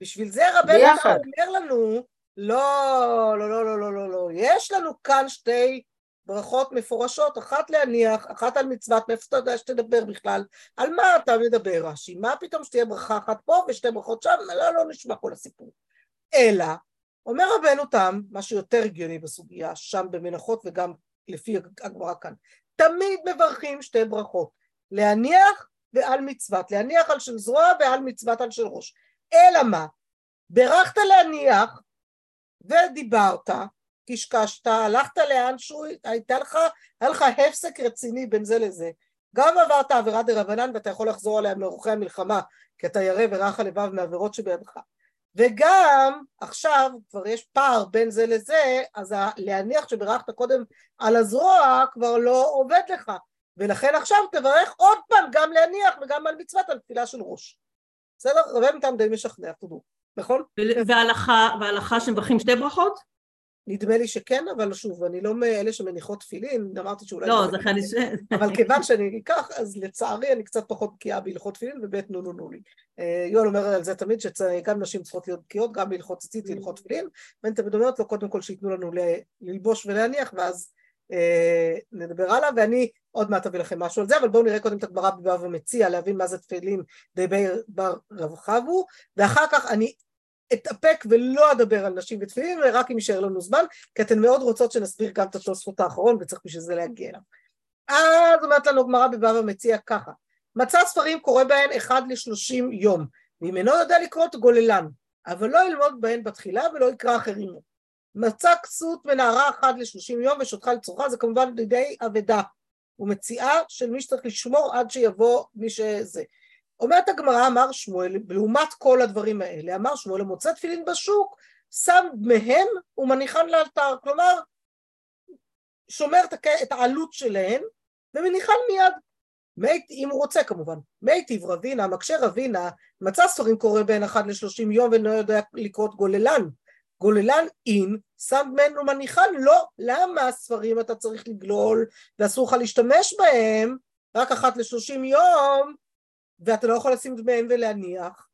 בשביל זה רבנו אומר לנו, לא, לא, לא, לא, לא, לא, לא, יש לנו כאן שתי ברכות מפורשות, אחת להניח, אחת על מצוות, מאיפה אתה יודע שתדבר בכלל? על מה אתה מדבר רש"י? מה פתאום שתהיה ברכה אחת פה ושתי ברכות שם? לא, לא נשמע כל הסיפור. אלא, אומר רבנו תם, מה שיותר הגיוני בסוגיה, שם במנחות וגם לפי הגמרא כאן, תמיד מברכים שתי ברכות, להניח ועל מצוות, להניח על של זרוע ועל מצוות על של ראש. אלא מה? ברכת להניח ודיברת, קשקשת, הלכת לאן שהוא, הייתה לך, היה לך הפסק רציני בין זה לזה. גם עברת עבירה דה רבנן ואתה יכול לחזור עליה מאורחי המלחמה, כי אתה ירא ורך הלבב מעבירות שבידך. וגם עכשיו כבר יש פער בין זה לזה, אז להניח שברכת קודם על הזרוע כבר לא עובד לך. ולכן עכשיו תברך עוד פעם גם להניח וגם על מצוות על תפילה של ראש. בסדר? רבי מטעם די משכנע, תודו, נכון? והלכה שמברכים שתי ברכות? נדמה לי שכן, אבל שוב, אני לא מאלה שמניחות תפילין, אמרתי שאולי... לא, זה חייב ש... אבל כיוון שאני אקח, אז לצערי אני קצת פחות בקיאה בהלכות תפילין, ובית נו נו נו לי. אה, יואל אומר על זה תמיד, שגם נשים צריכות להיות בקיאות, גם בהלכות ציצית והלכות תפילין, ואני תמיד אומרת לו, קודם כל שייתנו לנו ללבוש ולהניח, ואז אה, נדבר הלאה, ואני עוד מעט אביא לכם משהו על זה, אבל בואו נראה קודם את הגמרא בבא ומציע, להבין מה זה תפילין די בר רב חבו, ואחר כך אני אתאפק ולא אדבר על נשים ותפילין, רק אם יישאר לנו זמן, כי אתן מאוד רוצות שנסביר גם את התוספות האחרון, וצריך בשביל זה להגיע אליו. אז אומרת לנו גמרא בבבא מציע ככה, מצא ספרים קורא בהן אחד לשלושים יום, ואם אינו יודע לקרוא גוללן, אבל לא ילמוד בהן בתחילה ולא יקרא אחרים. מצא כסות ונערה אחת לשלושים יום ושותחה לצרוכה, זה כמובן לידי אבדה ומציאה של מי שצריך לשמור עד שיבוא מי שזה. אומרת הגמרא, אמר שמואל, לעומת כל הדברים האלה, אמר שמואל, מוצא תפילין בשוק, שם מהם ומניחן לאלתר, כלומר, שומר את העלות שלהן ומניחן מיד. מית, אם הוא רוצה כמובן, מיטיב רבינה, מקשה רבינה, מצא ספרים קורא בין אחד לשלושים יום ולא יודע לקרות גוללן. גוללן אין, שם מן ומניחן, לא. למה הספרים אתה צריך לגלול ואסור לך להשתמש בהם רק אחת לשלושים יום ואתה לא יכול לשים דמיהם ולהניח?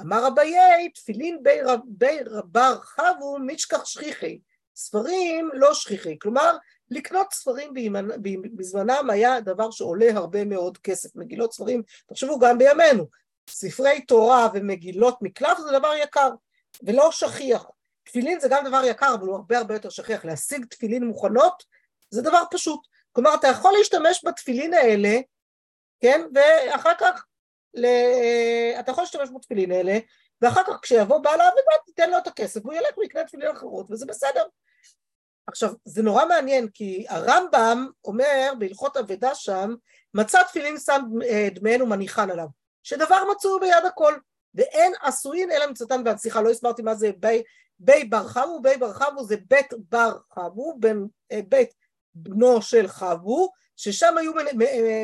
אמר אביי, תפילין בי, רב, בי רבר חבו מישכח שכיחי. ספרים לא שכיחי, כלומר לקנות ספרים בזמנם היה דבר שעולה הרבה מאוד כסף, מגילות ספרים, תחשבו גם בימינו, ספרי תורה ומגילות מקלף זה דבר יקר ולא שכיח, תפילין זה גם דבר יקר אבל הוא הרבה הרבה יותר שכיח, להשיג תפילין מוכנות זה דבר פשוט, כלומר אתה יכול להשתמש בתפילין האלה, כן, ואחר כך ל... אתה יכול להשתמש בתפילין האלה ואחר כך כשיבוא בעל העבודה תיתן לו את הכסף והוא ילך ויקנה תפילין אחרות וזה בסדר. עכשיו, זה נורא מעניין, כי הרמב"ם אומר בהלכות אבדה שם, מצא תפילין שם אה, דמיהן ומניחן עליו, שדבר מצאו ביד הכל, ואין עשוין אלא מצאתן ועד. סליחה, לא הסברתי מה זה בי, בי בר חבו, בי בר חבו זה בית בר חבו, אה, בית בנו של חבו, ששם היו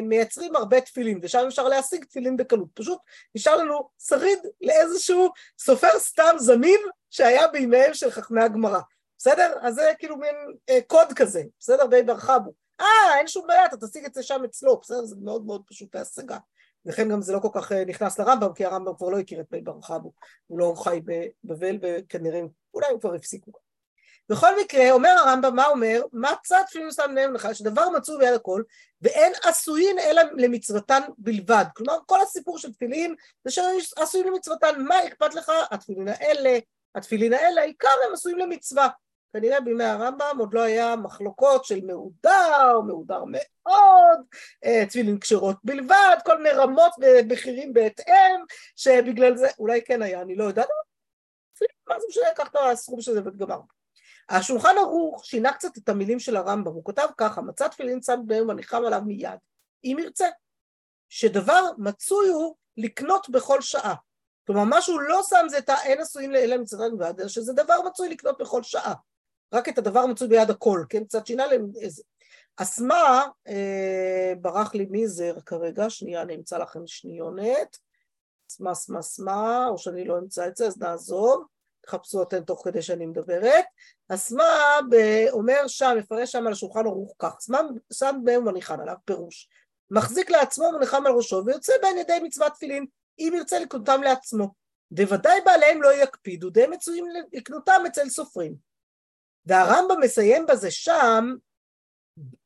מייצרים הרבה תפילין, ושם אפשר להשיג תפילין בקלות. פשוט נשאר לנו שריד לאיזשהו סופר סתם זמין שהיה בימיהם של חכמי הגמרא. בסדר? אז זה כאילו מין אה, קוד כזה, בסדר? בי ברחבו. אה, אין שום בעיה, אתה תשיג את זה שם אצלו, בסדר? זה מאוד מאוד פשוט להשגה. לכן גם זה לא כל כך אה, נכנס לרמב"ם, כי הרמב"ם כבר לא הכיר את בי ברחבו. הוא לא חי בבבל, וכנראה, אולי הוא כבר הפסיקו. בכל מקרה, אומר הרמב"ם, מה אומר? מצא תפילין שם להם לך, שדבר מצאו ביד הכל, ואין עשויין אלא למצוותן בלבד. כלומר, כל הסיפור של תפילין זה שעשויים למצוותן. מה אכפת לך? התפילין האלה, התפילין האלה, העיקר הם עשויים למצווה. כנראה בימי הרמב"ם עוד לא היה מחלוקות של מהודר, מהודר מאוד, אה, תפילין כשרות בלבד, כל מיני רמות ומחירים בהתאם, שבגלל זה, אולי כן היה, אני לא יודעת, מה זה משנה, קח את הסכום של זה וגמר. השולחן ערוך שינה קצת את המילים של הרמב"ם, הוא כותב ככה, מצא תפילין צד בהם וניחם עליו מיד, אם ירצה, שדבר מצוי הוא לקנות בכל שעה. כלומר, מה שהוא לא שם זה את האין עשויים לאלה מצדן ועד, שזה דבר מצוי לקנות בכל שעה. רק את הדבר מצוי ביד הכל, כן? קצת שינה להם איזה... אסמה, אה, ברח לי מיזר כרגע, שנייה, אני אמצא לכם שניונת. אסמה, אסמה, אסמה, או שאני לא אמצא את זה, אז נעזוב. תחפשו אתם תוך כדי שאני מדברת. אסמה אומר שם, מפרש שם על השולחן ערוך כך, שם בהם מניחן עליו פירוש. מחזיק לעצמו ונחם על ראשו ויוצא בהן ידי מצוות תפילין, אם ירצה לקנותם לעצמו. בוודאי בעליהם לא יקפידו, די מצויים לקנותם אצל סופרים. והרמב"ם מסיים בזה שם,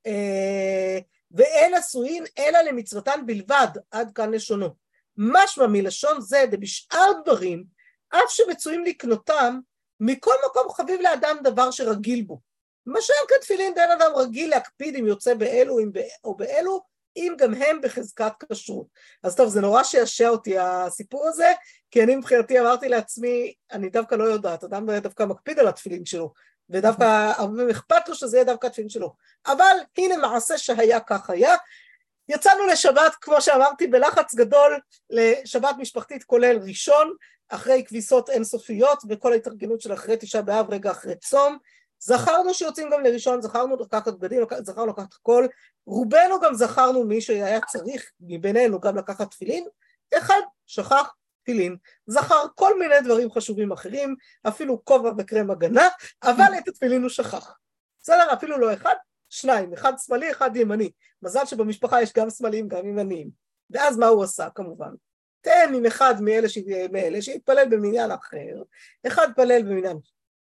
אה, ואין עשויים אלא למצוותן בלבד, עד כאן לשונו. משמע מלשון זה דבשאר דברים, אף שמצויים לקנותם, מכל מקום חביב לאדם דבר שרגיל בו. למשל כתפילין דין אדם רגיל להקפיד אם יוצא באלו או באלו, אם גם הם בחזקת כשרות. אז טוב, זה נורא שעשע אותי הסיפור הזה, כי אני מבחינתי אמרתי לעצמי, אני דווקא לא יודעת, אדם דווקא מקפיד על התפילין שלו, ודווקא הרבה אכפת לו שזה יהיה דווקא התפילין שלו. אבל הנה מעשה שהיה כך היה. יצאנו לשבת, כמו שאמרתי, בלחץ גדול לשבת משפחתית כולל ראשון, אחרי כביסות אינסופיות וכל ההתארגנות של אחרי תשעה באב, רגע אחרי צום. זכרנו שיוצאים גם לראשון, זכרנו לקחת בגדים, זכרנו לקחת הכל, רובנו גם זכרנו מי שהיה צריך מבינינו גם לקחת תפילין, אחד שכח תפילין, זכר כל מיני דברים חשובים אחרים, אפילו כובע וקרם הגנה, אבל את התפילין הוא שכח. בסדר? אפילו לא אחד, שניים, אחד שמאלי, אחד ימני. מזל שבמשפחה יש גם שמאליים, גם ימניים. ואז מה הוא עשה כמובן? תן עם אחד מאלה, ש... מאלה שיתפלל במניין אחר, אחד פלל במניין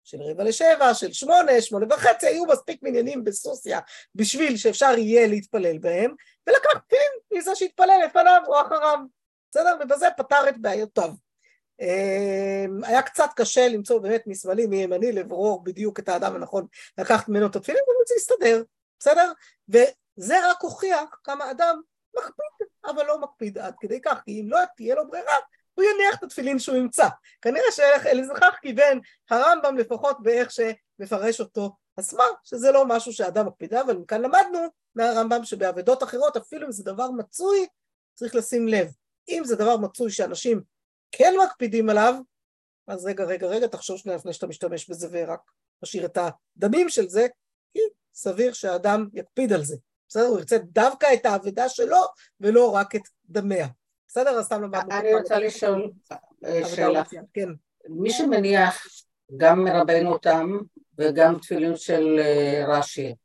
של רבע לשבע, של שמונה, שמונה וחצי, היו מספיק מניינים בסוסיה בשביל שאפשר יהיה להתפלל בהם, ולקח תפילין מזה שהתפלל לפניו או אחריו. בסדר? ובזה פתר את בעיותיו. אמ, היה קצת קשה למצוא באמת משמאלי מימני לברור בדיוק את האדם הנכון לקחת ממנו את התפילין, אבל זה הסתדר, בסדר? וזה רק הוכיח כמה אדם מקפיד, אבל לא מקפיד עד כדי כך, כי אם לא תהיה לו ברירה, הוא יניח את התפילין שהוא ימצא. כנראה שאליזכך כיוון הרמב"ם לפחות באיך מפרש אותו עצמה, שזה לא משהו שאדם מקפידה, אבל מכאן למדנו מהרמב"ם שבאבדות אחרות, אפילו אם זה דבר מצוי, צריך לשים לב. אם זה דבר מצוי שאנשים כן מקפידים עליו, אז רגע, רגע, רגע, תחשוב שנייה לפני שאתה משתמש בזה ורק משאיר את הדמים של זה, כי סביר שהאדם יקפיד על זה. בסדר? הוא ירצה דווקא את האבדה שלו ולא רק את דמיה. בסדר? אז סתם למדנו. אני רוצה לשאול אה, שאלה. כן. מי שמניח גם מרבנו אותם וגם תפילין של אה, רש"י,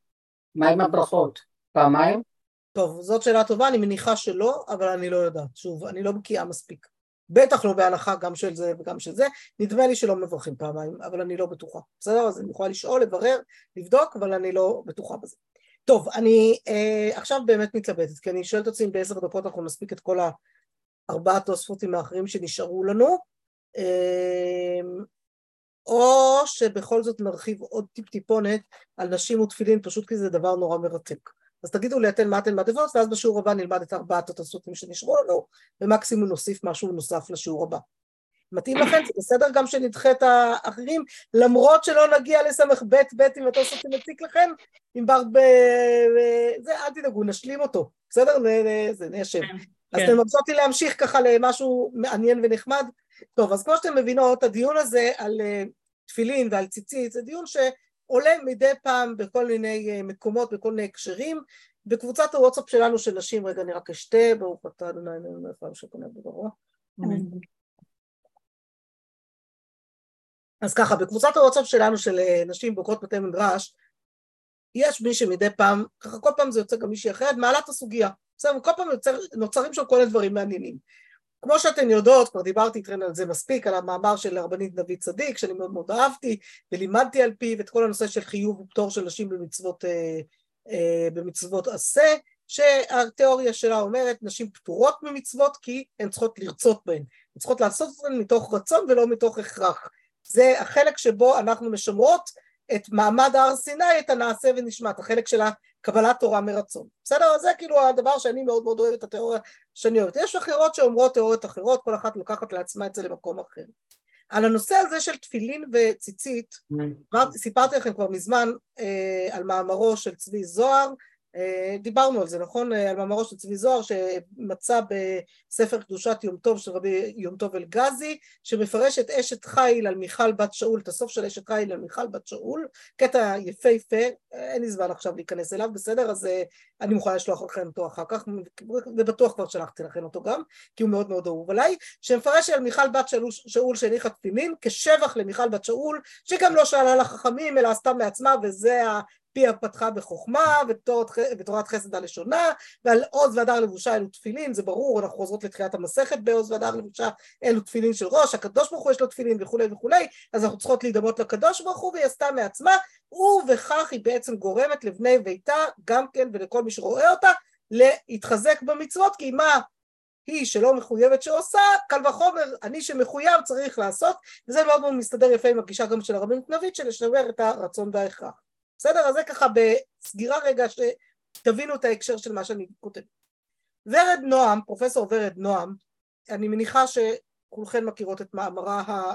מה עם הברכות? פעמיים? טוב, זאת שאלה טובה, אני מניחה שלא, אבל אני לא יודעת. שוב, אני לא בקיאה מספיק. בטח לא בהנחה גם של זה וגם של זה. נדמה לי שלא מברכים פעמיים, אבל אני לא בטוחה. בסדר? אז אני יכולה לשאול, לברר, לבדוק, אבל אני לא בטוחה בזה. טוב, אני אה, עכשיו באמת מתלבטת, כי אני שואלת עצמי באיזה דקות אנחנו נספיק את כל הארבעת תוספותים האחרים שנשארו לנו, אה, או שבכל זאת נרחיב עוד טיפ-טיפונת על נשים ותפילין, פשוט כי זה דבר נורא מרתק. אז תגידו לי אתן מה אתן מעדיפות, ואז בשיעור הבא נלמד את ארבעת התוספותים שנשארו לנו, ומקסימום נוסיף משהו נוסף לשיעור הבא. מתאים לכם? זה בסדר גם שנדחה את האחרים, למרות שלא נגיע לסמך ב' ב' אם התוספות מציק לכם? אם בר ב... זה, אל תדאגו, נשלים אותו, בסדר? זה נשב. כן, אז כן. אתם לי להמשיך ככה למשהו מעניין ונחמד? טוב, אז כמו שאתם מבינות, הדיון הזה על אה, תפילין ועל ציצית זה דיון שעולה מדי פעם בכל מיני אה, מקומות, בכל מיני הקשרים. בקבוצת הוואטסאפ שלנו של נשים, רגע אני רק אשתה, ברוך אתה אדוני, אני לא יכולה שקונה בדברו. אז ככה, בקבוצת הוואטסאפ שלנו של אה, נשים בוגרות בתי מדרש, יש מי שמדי פעם, ככה כל פעם זה יוצא גם מישהי אחרת, מעלה את הסוגיה. בסדר, כל פעם יוצר, נוצרים שם כל הדברים מעניינים. כמו שאתן יודעות, כבר דיברתי איתכן על זה מספיק, על המאמר של הרבנית דוד צדיק, שאני מאוד מאוד אהבתי, ולימדתי על פיו את כל הנושא של חיוב ופטור של נשים במצוות, אה, אה, במצוות עשה, שהתיאוריה שלה אומרת נשים פטורות ממצוות כי הן צריכות לרצות בהן, הן צריכות לעשות את זה מתוך רצון ולא מתוך הכרח. זה החלק שבו אנחנו משמרות את מעמד הר סיני, את הנעשה ונשמע, את החלק של הקבלת תורה מרצון. בסדר? זה כאילו הדבר שאני מאוד מאוד אוהבת, התיאוריה שאני אוהבת. יש אחרות שאומרות תיאוריות אחרות, כל אחת לוקחת לעצמה את זה למקום אחר. על הנושא הזה של תפילין וציצית, mm. סיפרתי לכם כבר מזמן אה, על מאמרו של צבי זוהר, דיברנו על זה, נכון? אה, על מאמרו של צבי זוהר שמצא בספר קדושת יום טוב של רבי יום טוב אלגזי שמפרש את אשת חיל על מיכל בת שאול, את הסוף של אשת חיל על מיכל בת שאול, קטע יפהפה, אין לי זמן עכשיו להיכנס אליו, בסדר? אז אה, אני מוכנה לשלוח לכם אותו אחר כך, ובטוח כבר שלחתי לכם אותו גם, כי הוא מאוד מאוד אהוב עליי, שמפרש על מיכל בת שאול שהניחה תפילין כשבח למיכל בת שאול, שגם לא שאלה לחכמים אלא עשתה מעצמה וזה פיה פתחה בחוכמה ותורת חסד הלשונה ועל עוז והדר לבושה אלו תפילין זה ברור אנחנו חוזרות לתחילת המסכת בעוז והדר לבושה אלו תפילין של ראש הקדוש ברוך הוא יש לו תפילין וכולי וכולי אז אנחנו צריכות להידמות לקדוש ברוך הוא והיא עשתה מעצמה ובכך היא בעצם גורמת לבני ביתה גם כן ולכל מי שרואה אותה להתחזק במצוות כי מה היא שלא מחויבת שעושה, קל וחומר, אני שמחויב צריך לעשות, וזה מאוד מאוד מסתדר יפה עם הגישה גם של הרבנית נבית של לשמר את הרצון וההכרח. בסדר? אז זה ככה בסגירה רגע שתבינו את ההקשר של מה שאני כותבת. ורד נועם, פרופסור ורד נועם, אני מניחה שכולכן מכירות את מאמרה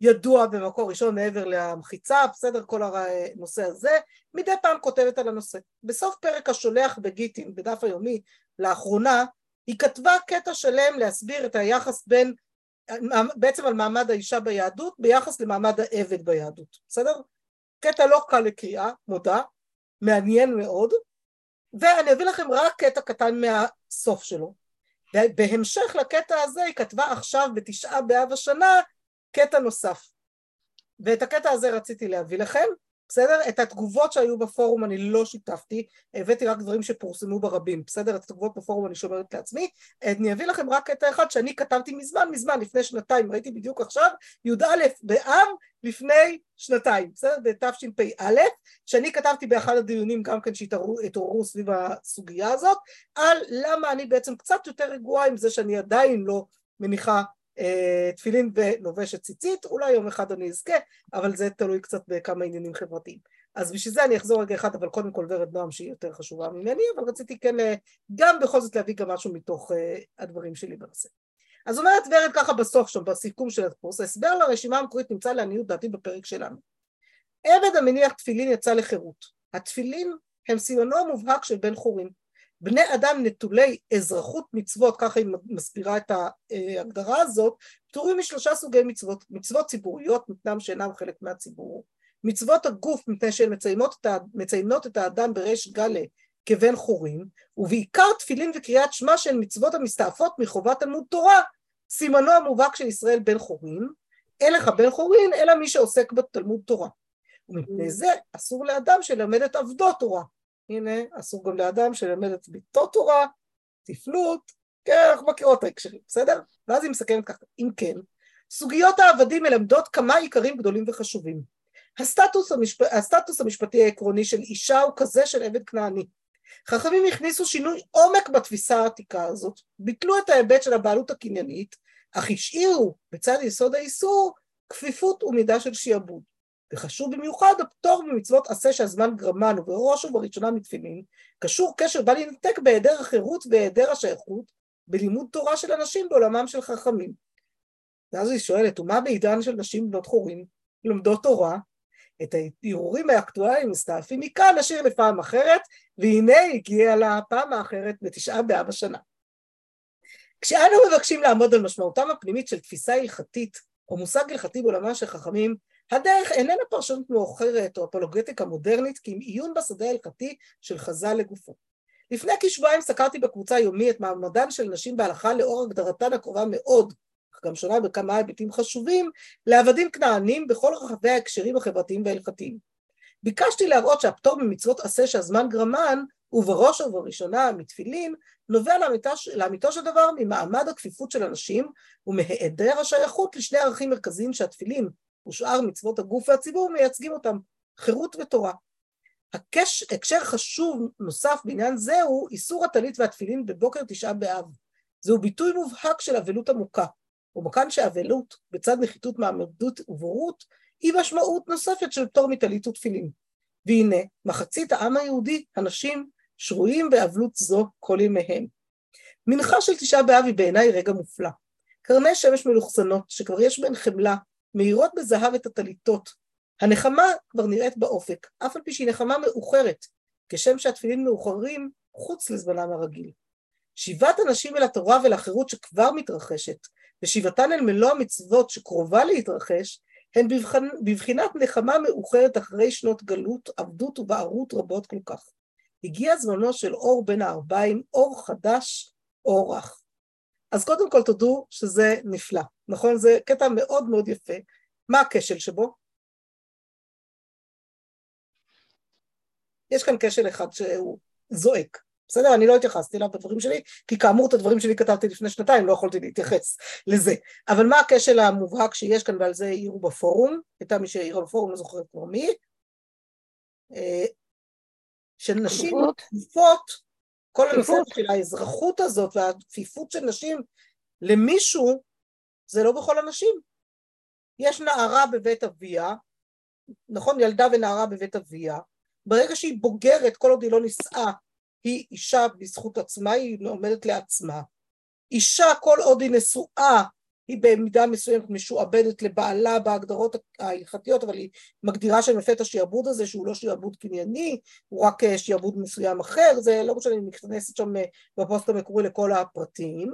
הידוע במקור ראשון מעבר למחיצה, בסדר? כל הנושא הזה, מדי פעם כותבת על הנושא. בסוף פרק השולח בגיטין, בדף היומי, לאחרונה, היא כתבה קטע שלם להסביר את היחס בין, בעצם על מעמד האישה ביהדות ביחס למעמד העבד ביהדות, בסדר? קטע לא קל לקריאה, מודה, מעניין מאוד, ואני אביא לכם רק קטע קטן מהסוף שלו. בהמשך לקטע הזה היא כתבה עכשיו בתשעה באב השנה קטע נוסף. ואת הקטע הזה רציתי להביא לכם. בסדר? את התגובות שהיו בפורום אני לא שיתפתי, הבאתי רק דברים שפורסמו ברבים, בסדר? את התגובות בפורום אני שומרת לעצמי. אני אביא לכם רק קטע אחד שאני כתבתי מזמן, מזמן, לפני שנתיים, ראיתי בדיוק עכשיו, י"א באב לפני שנתיים, בסדר? בתשפ"א, שאני כתבתי באחד הדיונים גם כן שהתעוררו סביב הסוגיה הזאת, על למה אני בעצם קצת יותר רגועה עם זה שאני עדיין לא מניחה תפילין ולובשת ציצית, אולי יום אחד אני אזכה, אבל זה תלוי קצת בכמה עניינים חברתיים. אז בשביל זה אני אחזור רגע אחד, אבל קודם כל ורד נועם שהיא יותר חשובה ממני, אבל רציתי כן אה, גם בכל זאת להביא גם משהו מתוך אה, הדברים שלי בנושא. אז אומרת ורד ככה בסוף שם, בסיכום של הקורס, ההסבר לרשימה המקורית נמצא לעניות דעתי בפרק שלנו. עבד המניח תפילין יצא לחירות. התפילין הם סימנו המובהק של בן חורין. בני אדם נטולי אזרחות מצוות, ככה היא מסבירה את ההגדרה הזאת, פטורים משלושה סוגי מצוות, מצוות ציבוריות מפנם שאינם חלק מהציבור, מצוות הגוף מפני שהן מציינות את, מציינות את האדם בריש גלה כבן חורין, ובעיקר תפילין וקריאת שמע שהן מצוות המסתעפות מחובת תלמוד תורה, סימנו המובהק של ישראל בן חורין, אין לך בן חורין אלא מי שעוסק בתלמוד תורה. ומפני זה אסור לאדם שלמד את עבדו תורה. הנה, אסור גם לאדם שלמד את ביתו תורה, תפלות, כן, אנחנו מכירות את ההקשרים, בסדר? ואז היא מסכמת ככה, אם כן, סוגיות העבדים מלמדות כמה עיקרים גדולים וחשובים. הסטטוס, המשפ... הסטטוס המשפטי העקרוני של אישה הוא כזה של עבד כנעני. חכמים הכניסו שינוי עומק בתפיסה העתיקה הזאת, ביטלו את ההיבט של הבעלות הקניינית, אך השאירו בצד יסוד האיסור כפיפות ומידה של שיעבוד. וחשוב במיוחד הפטור במצוות עשה שהזמן גרמן ובראש ובראשונה מתפילין, קשור קשר בל ינתק בהיעדר החירות והיעדר השייכות בלימוד תורה של אנשים בעולמם של חכמים. ואז היא שואלת, ומה בעידן של נשים בנות חורים לומדות תורה? את הערעורים האקטואליים מסתעפים מכאן נשאיר לפעם אחרת, והנה הגיעה לפעם האחרת בתשעה באב השנה. כשאנו מבקשים לעמוד על משמעותם הפנימית של תפיסה הלכתית או מושג הלכתי בעולמם של חכמים, הדרך איננה פרשנות מאוחרת או אפולוגטיקה מודרנית, כי אם עיון בשדה ההלכתי של חז"ל לגופו. לפני כשבועיים סקרתי בקבוצה היומי את מעמדן של נשים בהלכה לאור הגדרתן הקרובה מאוד, אך גם שונה בכמה היבטים חשובים, לעבדים כנענים בכל רחבי ההקשרים החברתיים וההלכתיים. ביקשתי להראות שהפטור ממצוות עשה שהזמן גרמן, ובראש ובראשונה מתפילין, נובע לאמיתו של דבר ממעמד הכפיפות של הנשים ומהיעדר השייכות לשני ערכים מרכזיים שהתפילין ושאר מצוות הגוף והציבור מייצגים אותם, חירות ותורה. הקש, הקשר חשוב נוסף בעניין זה הוא איסור הטלית והתפילין בבוקר תשעה באב. זהו ביטוי מובהק של אבלות עמוקה, ומכאן שאבלות, בצד נחיתות מעמדות ובורות, היא משמעות נוספת של פטור מטלית ותפילין. והנה, מחצית העם היהודי, הנשים, שרויים באבלות זו כל ימיהם. מנחה של תשעה באב היא בעיניי רגע מופלא. קרני שמש מלוכסנות, שכבר יש בהן חמלה, מאירות בזהב את הטליתות. הנחמה כבר נראית באופק, אף על פי שהיא נחמה מאוחרת, כשם שהתפילין מאוחרים חוץ לזמנם הרגיל. שיבת הנשים אל התורה ולחירות שכבר מתרחשת, ושיבתן אל מלוא המצוות שקרובה להתרחש, הן בבחנ... בבחינת נחמה מאוחרת אחרי שנות גלות, עבדות ובערות רבות כל כך. הגיע זמנו של אור בין הערביים, אור חדש, אור רך. אז קודם כל תודו שזה נפלא, נכון? זה קטע מאוד מאוד יפה. מה הכשל שבו? יש כאן כשל אחד שהוא זועק, בסדר? אני לא התייחסתי אליו בדברים שלי, כי כאמור את הדברים שלי כתבתי לפני שנתיים, לא יכולתי להתייחס לזה. אבל מה הכשל המובהק שיש כאן, ועל זה העירו בפורום, הייתה מי שהעירה בפורום, לא זוכרת כבר מי, אה, שנשים כפופות כל הנושא של האזרחות הזאת והכפיפות של נשים למישהו, זה לא בכל הנשים. יש נערה בבית אביה, נכון, ילדה ונערה בבית אביה, ברגע שהיא בוגרת, כל עוד היא לא נישאה, היא אישה בזכות עצמה, היא עומדת לעצמה. אישה, כל עוד היא נשואה, היא במידה מסוימת משועבדת לבעלה בהגדרות ההלכתיות, אבל היא מגדירה שם יפה את השיעבוד הזה, שהוא לא שיעבוד קנייני, הוא רק אה, שיעבוד מסוים אחר, זה לא משנה, אני מתכנסת שם אה, בפוסט המקורי לכל הפרטים,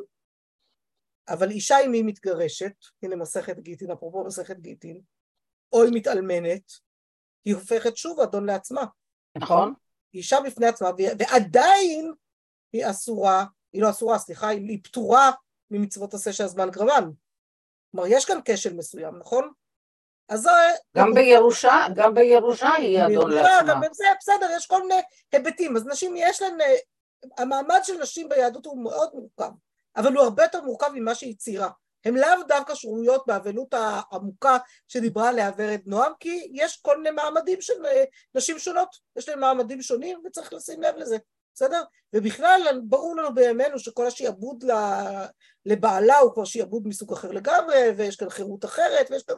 אבל אישה אם היא מתגרשת, הנה מסכת גיטין, אפרופו מסכת גיטין, או היא מתאלמנת, היא הופכת שוב אדון לעצמה. נכון. היא אישה בפני עצמה, ועדיין היא אסורה, היא לא אסורה, סליחה, היא פטורה ממצוות עשה שהזמן גרמן. כלומר, יש כאן כשל מסוים, נכון? אז זה... גם בירושה, גם בירושה היא אדון לעצמה. גם בזה, בסדר, יש כל מיני היבטים. אז נשים, יש להן... המעמד של נשים ביהדות הוא מאוד מורכב, אבל הוא הרבה יותר מורכב ממה שהיא ציירה. הן לאו דווקא שרויות באבלות העמוקה שדיברה עליה ורד נועם, כי יש כל מיני מעמדים של אה, נשים שונות, יש להן מעמדים שונים וצריך לשים לב לזה. בסדר? ובכלל ברור לנו בימינו שכל השיעבוד לבעלה הוא כבר שיעבוד מסוג אחר לגמרי, ויש כאן חירות אחרת, ויש כאן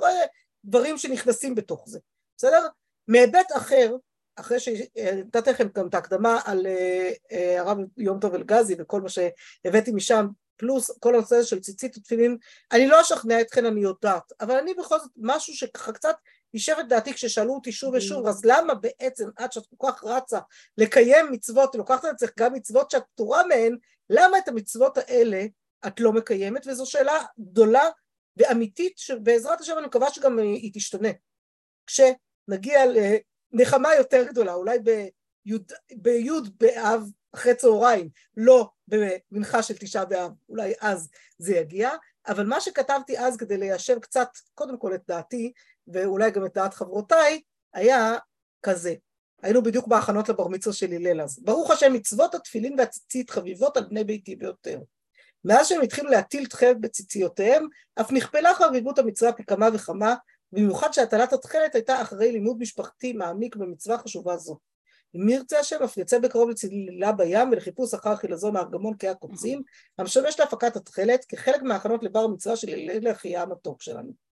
דברים שנכנסים בתוך זה, בסדר? מהיבט אחר, אחרי שנתתי לכם גם את ההקדמה על אה, אה, הרב יום טוב אלגזי וכל מה שהבאתי משם, פלוס כל הנושא הזה של ציצית ותפילין, אני לא אשכנע אתכן, אני יודעת, אבל אני בכל זאת, משהו שככה קצת יישב את דעתי כששאלו אותי שוב ושוב, אז למה בעצם את שאת כל כך רצה לקיים מצוות, לוקחת את עצמך גם מצוות שאת פטורה מהן, למה את המצוות האלה את לא מקיימת? וזו שאלה גדולה ואמיתית, שבעזרת השם אני מקווה שגם היא תשתנה. כשנגיע לנחמה יותר גדולה, אולי בי' באב אחרי צהריים, לא במנחה של תשעה באב, אולי אז זה יגיע, אבל מה שכתבתי אז כדי ליישר קצת, קודם כל את דעתי, ואולי גם את דעת חברותיי, היה כזה. היינו בדיוק בהכנות לבר מצווה של הלל אז. ברוך השם, מצוות התפילין והציצית חביבות על בני ביתי ביותר. מאז שהם התחילו להטיל תכלת בציציותיהם, אף נכפלה חביבות המצווה פי כמה וכמה, במיוחד שהטלת התכלת הייתה אחרי לימוד משפחתי מעמיק במצווה חשובה זו. אם ירצה השם אף יצא בקרוב לצלילה בים ולחיפוש אחר חילזון הארגמון כהה קוצים, המשמש להפקת התכלת כחלק מההכנות לבר המצווה של הלל החייה המתוק שלנו.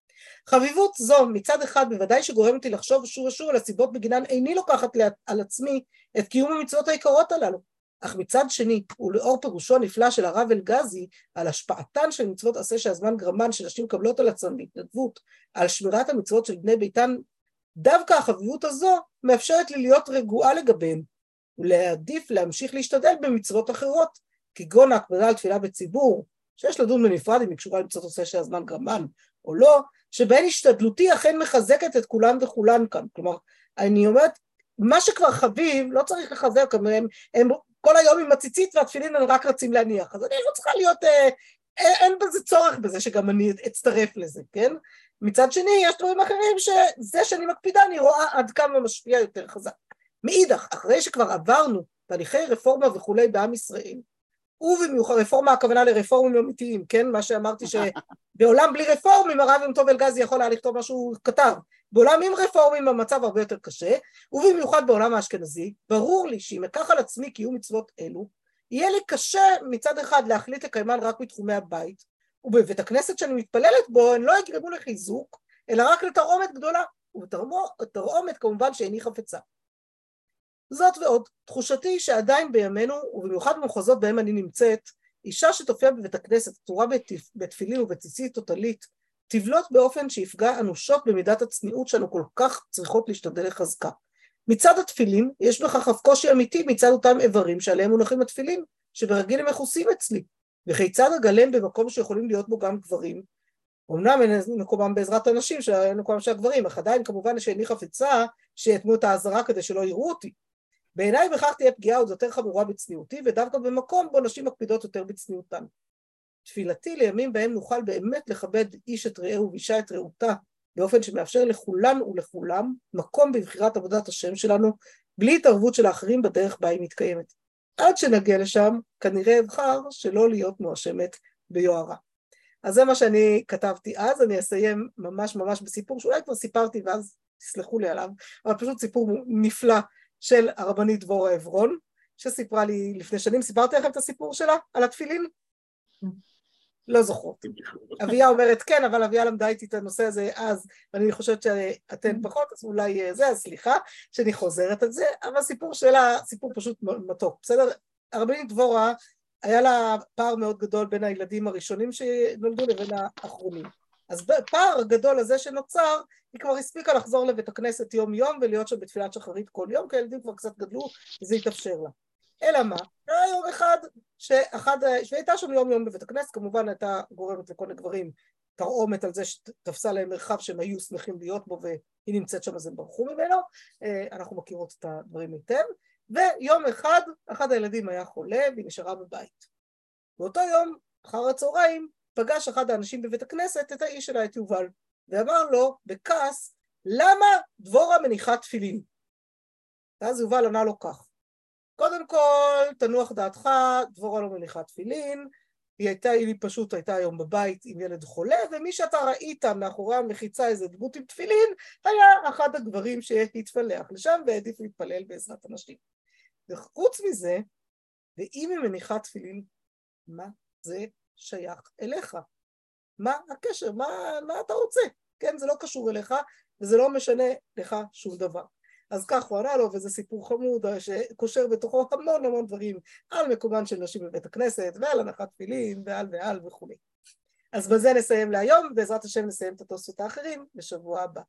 חביבות זו מצד אחד בוודאי שגורמת לי לחשוב שוב ושוב על הסיבות בגינן איני לוקחת על עצמי את קיום המצוות היקרות הללו. אך מצד שני, ולאור פירושו הנפלא של הרב אלגזי על השפעתן של מצוות עשה שהזמן גרמן שנשים מקבלות על עצמן בהתנדבות, על שמירת המצוות של בני ביתן, דווקא החביבות הזו מאפשרת לי להיות רגועה לגביהן, ולהעדיף להמשיך להשתדל במצוות אחרות, כגון ההקפדה על תפילה בציבור, שיש לדון בנפרד אם היא קשורה למצוות עשה שהזמן גרמן או לא, שבהן השתדלותי אכן מחזקת את כולן וכולן כאן. כלומר, אני אומרת, מה שכבר חביב, לא צריך לחזק, הם, הם, הם כל היום עם הציצית והתפילין הם רק רצים להניח, אז אני לא צריכה להיות, אה, אין, אין בזה צורך בזה שגם אני אצטרף לזה, כן? מצד שני, יש דברים אחרים שזה שאני מקפידה, אני רואה עד כמה משפיע יותר חזק. מאידך, אחרי שכבר עברנו תהליכי רפורמה וכולי בעם ישראל, ובמיוחד רפורמה הכוונה לרפורמים אמיתיים, כן? מה שאמרתי שבעולם בלי רפורמים הרב יום טוב אלגזי יכול היה לכתוב מה שהוא כתב. בעולם עם רפורמים המצב הרבה יותר קשה, ובמיוחד בעולם האשכנזי, ברור לי שאם אקח על עצמי קיום מצוות אלו, יהיה לי קשה מצד אחד להחליט לקיימן רק בתחומי הבית, ובבית הכנסת שאני מתפללת בו הן לא יגרמו לחיזוק, אלא רק לתרעומת גדולה, ובתרעומת כמובן שאיני חפצה. זאת ועוד, תחושתי שעדיין בימינו, ובמיוחד במחוזות בהם אני נמצאת, אישה שתופיע בבית הכנסת פטורה בתפילין ובציצית טוטלית, תבלוט באופן שיפגע אנושות במידת הצניעות שאנו כל כך צריכות להשתדל לחזקה. מצד התפילין, יש בכך אף קושי אמיתי מצד אותם איברים שעליהם מונחים התפילין, שברגיל הם מכוסים אצלי, וכיצד אגלם במקום שיכולים להיות בו גם גברים. אמנם אין מקומם בעזרת הנשים, שאין מקומם של הגברים, אך עדיין כמובן שאיני חפצה שיתמו את האזהרה כדי שלא יראו אותי. בעיניי בכך תהיה פגיעה עוד יותר חמורה בצניעותי, ודווקא במקום בו נשים מקפידות יותר בצניעותן. תפילתי לימים בהם נוכל באמת לכבד איש את רעהו ואישה את רעותה, באופן שמאפשר לכולן ולכולם מקום בבחירת עבודת השם שלנו, בלי התערבות של האחרים בדרך בה היא מתקיימת. עד שנגיע לשם, כנראה אבחר שלא להיות מואשמת ביוהרה. אז זה מה שאני כתבתי אז, אני אסיים ממש ממש בסיפור שאולי כבר סיפרתי ואז תסלחו לי עליו, אבל פשוט סיפור נפלא של הרבנית דבורה עברון, שסיפרה לי לפני שנים, סיפרתי לכם את הסיפור שלה על התפילין? לא זוכרות. אביה אומרת כן, אבל אביה למדה איתי את הנושא הזה אז, ואני חושבת שאתן פחות, אז אולי זה, אז סליחה שאני חוזרת על זה, אבל הסיפור שלה, סיפור פשוט מתוק, בסדר? הרבנית דבורה, היה לה פער מאוד גדול בין הילדים הראשונים שנולדו לבין האחרונים. אז בפער הגדול הזה שנוצר, היא כבר הספיקה לחזור לבית הכנסת יום יום ולהיות שם בתפילת שחרית כל יום, כי הילדים כבר קצת גדלו וזה התאפשר לה. אלא מה? היה יום אחד שאחד, שהייתה שם יום יום בבית הכנסת, כמובן הייתה גורמת לכל הגברים תרעומת על זה שתפסה להם מרחב שהם היו שמחים להיות בו והיא נמצאת שם אז הם ברחו ממנו, אה, אנחנו מכירות את הדברים היטב, ויום אחד, אחד הילדים היה חולה והיא נשארה בבית. באותו יום, אחר הצהריים, פגש אחד האנשים בבית הכנסת את האיש שלה, את יובל, ואמר לו בכעס, למה דבורה מניחה תפילין? ואז יובל ענה לו כך, קודם כל, תנוח דעתך, דבורה לא מניחה תפילין, היא הייתה, היא פשוט הייתה היום בבית עם ילד חולה, ומי שאתה ראית מאחורי המחיצה איזה דמות עם תפילין, היה אחד הגברים שהתפלח לשם והעדיף להתפלל בעזרת אנשים. וחוץ מזה, ואם היא מניחה תפילין, מה זה שייך אליך? מה הקשר? מה, מה אתה רוצה? כן, זה לא קשור אליך, וזה לא משנה לך שום דבר. אז כך הוא ענה לו, וזה סיפור חמוד שקושר בתוכו המון המון דברים על מקומן של נשים בבית הכנסת, ועל הנחת תפילין, ועל ועל וכולי. אז בזה נסיים להיום, בעזרת השם נסיים את התוספות האחרים בשבוע הבא.